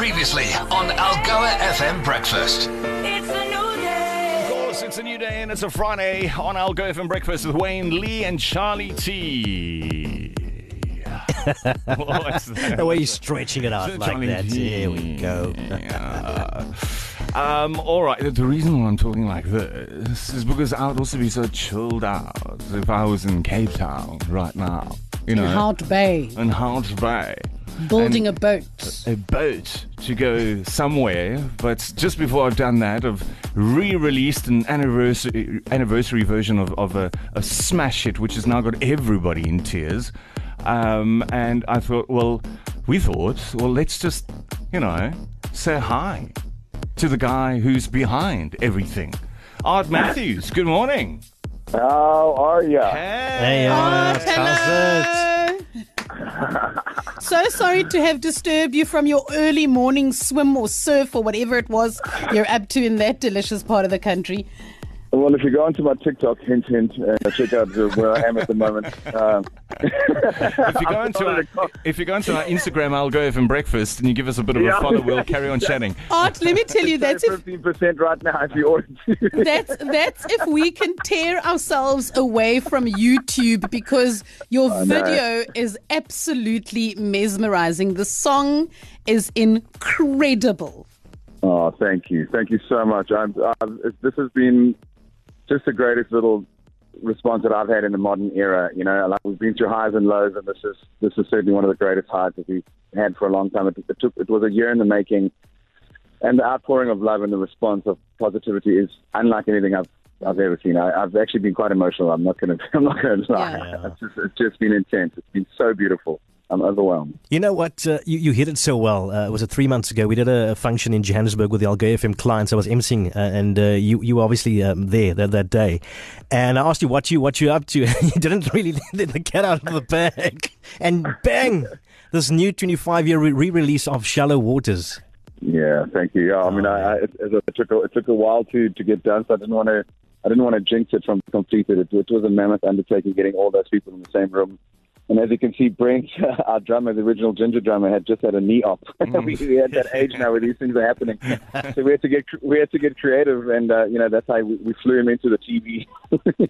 Previously on Algoa FM Breakfast. It's a new day. Of course, it's a new day and it's a Friday on Algoa FM Breakfast with Wayne Lee and Charlie T. The way you're stretching it out like Charlie that. T. There we go. Yeah. Um, all right. The reason why I'm talking like this is because I would also be so chilled out if I was in Cape Town right now. You know, in Hout Bay, in Hout Bay. Building a boat. a boat to go somewhere, but just before I've done that, I've re-released an anniversary anniversary version of, of a, a smash hit, which has now got everybody in tears. Um, and I thought, well, we thought, well, let's just, you know, say hi to the guy who's behind everything. Ard Matthews, good morning. How are you? Hey, uh, how's it? So sorry to have disturbed you from your early morning swim or surf or whatever it was you're up to in that delicious part of the country. Well, if you go onto my TikTok, hint, hint, uh, check out uh, where I am at the moment. Um, If you go into our, if you go into our Instagram, Algoa FM breakfast, and you give us a bit of a follow, we'll carry on chatting. Ard, let me tell you, that's if fifteen percent right now if you order. that's that's if we can tear ourselves away from YouTube because your know. video is absolutely mesmerizing. The song is incredible. oh, thank you, thank you so much. I'm, I'm, this has been just the greatest little response that I've had in the modern era. You know, like we've been through highs and lows, and this is this is certainly one of the greatest highs that we've had for a long time. It, it took it was a year in the making, and the outpouring of love and the response of positivity is unlike anything I've I've ever seen. I, I've actually been quite emotional. I'm not gonna I'm not gonna lie. Yeah. It's, just, it's just been intense. It's been so beautiful. I'm overwhelmed. You know what? Uh, you, you hit it so well. Uh, was it three months ago? We did a, function in Johannesburg with the Algoa FM clients. I was emceeing, uh, and uh, you you were obviously um, there that, that day. And I asked you what you what you up to. you didn't really let the cat out of the bag. And bang, this new 25 year re release of Shallow Waters. Yeah, thank you. Yeah, I mean, I, I, it, it took a, it took a while to to get done, so I didn't want to I didn't want to jinx it from completed. It, it was a mammoth undertaking getting all those people in the same room. And as you can see, Brent, our drummer, the original ginger drummer, had just had a knee op. we, we had that age now where these things are happening. so we had to get we had to get creative, and uh, you know that's how we, we flew him into the TV,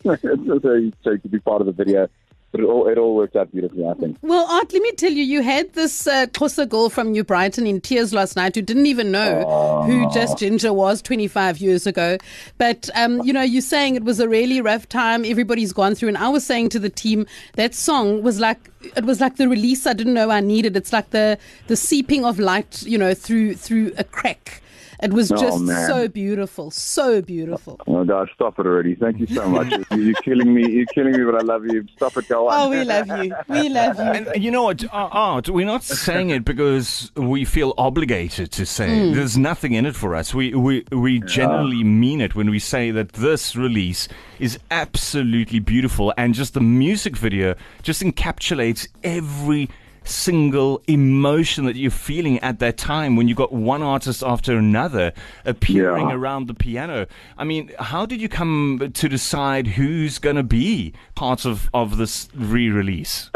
so, so he could be part of the video. But it all it all worked out beautifully, I think. Well, Ard, let me tell you, you had this uh, Xhosa girl from New Brighton in tears last night who didn't even know who Just Jinjer was 25 years ago. But, um, you know, you're saying it was a really rough time. Everybody's gone through. And I was saying to the team, that song was like, it was like the release I didn't know I needed. It's like the, the seeping of light, you know, through, through a crack. It was Oh, just man. so beautiful, so beautiful. Oh God, stop it already! Thank you so much. You- You're killing me. You're killing me, but I love you. Stop it, go on. Oh, we love you. We love you. And you know what, uh, Ard, we're not saying it because we feel obligated to say it. There's nothing in it for us. We, we, we genuinely mean it when we say that this release is absolutely beautiful and just the music video just encapsulates every single emotion that you're feeling at that time when you've got one artist after another appearing Yeah. around the piano. I mean, how did you come to decide who's going to be part of, of this re-release?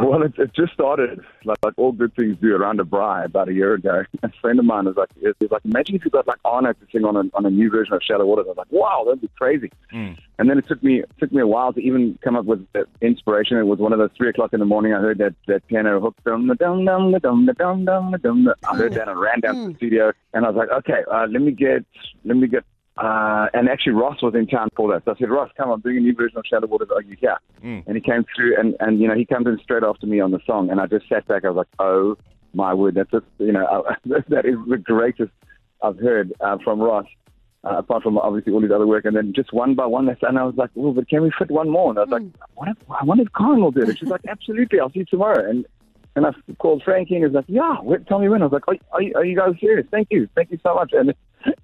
Well, it, it just started like, like all good things do around a braai about a year ago. A friend of mine was like, he was like, imagine if you got like Arno to sing on a, on a new version of Shallow Waters. I was like, wow, that'd be crazy. And then it took me it took me a while to even come up with the inspiration. It was one of those three o'clock in the morning. I heard that that piano hook, dum da dum dum da dum da dum dum da dum. I heard that and ran down to the studio, and I was like, okay, uh, let me get let me get. Uh, and actually, Ross was in town for that. So I said, Ross, come on, bring a new version of Shallow Waters. Are you here? And he came through, and, and, you know, he comes in straight after me on the song. And I just sat back. I was like, oh, my word. That's just, you know, uh, that is the greatest I've heard uh, from Ross, uh, apart from obviously all his other work. And then just one by one, and I was like, well, but can we fit one more? And I was like, what if, I wonder if Karen will do it. She's like, absolutely. I'll see you tomorrow. And and I called Frankie and he was like, yeah, wait, tell me when. I was like, are, are, you- are you guys serious? Thank you. Thank you so much. And,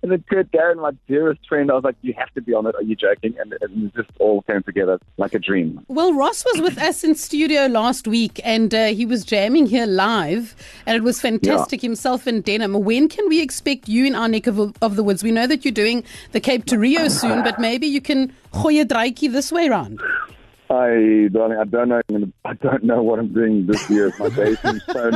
and then Kurt Darren, my dearest friend, I was like, you have to be on it. Are you joking? And, and it just all came together like a dream. Well, Ross was with us in studio last week and uh, he was jamming here live and it was fantastic himself in denim. When can we expect you in our neck of, of the woods? We know that you're doing the Cape to Rio soon, but maybe you can gooi a this way round. I, darling, I don't know. I don't know what I'm doing this year. My day seems so,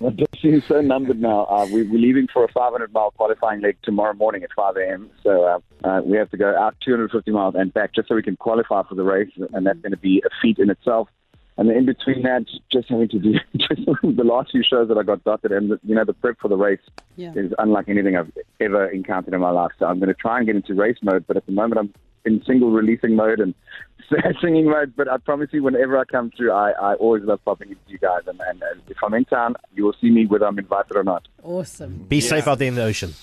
my day seems so numbered now. Uh, we, we're leaving for a 500 mile qualifying leg tomorrow morning at 5 a.m. So uh, uh, we have to go out 250 miles and back just so we can qualify for the race, and that's going to be a feat in itself. And then in between that, just having to do just the last few shows that I got dotted, and the, you know the prep for the race Yeah. is unlike anything I've ever encountered in my life. So I'm going to try and get into race mode, but at the moment I'm in single releasing mode and singing mode. But I promise you, whenever I come through, I, I always love popping into you guys. And, and, and if I'm in town, you will see me whether I'm invited or not. Awesome. Be safe out there in the ocean.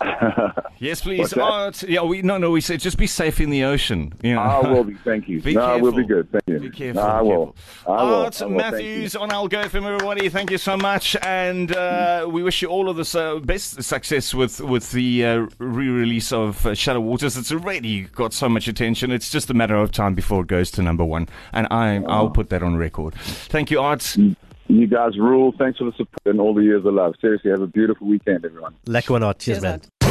Yes, please. Ard. Yeah, we no, no. We said just be safe in the ocean. You know. I will be. Thank you. Be no, I will be good. Thank you. Be careful. No, I will. careful. I will. Ard I will. Matthews on Algoa FM everybody. Thank you so much, and uh, we wish you all of the uh, best success with with the uh, re-release of uh, Shallow Waters. It's already got so much attention. It's just a matter of time before it goes to number one, and I I'll put that on record. Thank you, Ard. you. You guys rule. Thanks for the support and all the years of love. Seriously, have a beautiful weekend, everyone. Lekker one, Ard. Cheers, Cheers, man. Ard.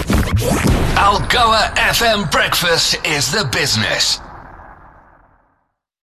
Algoa FM Breakfast is the business.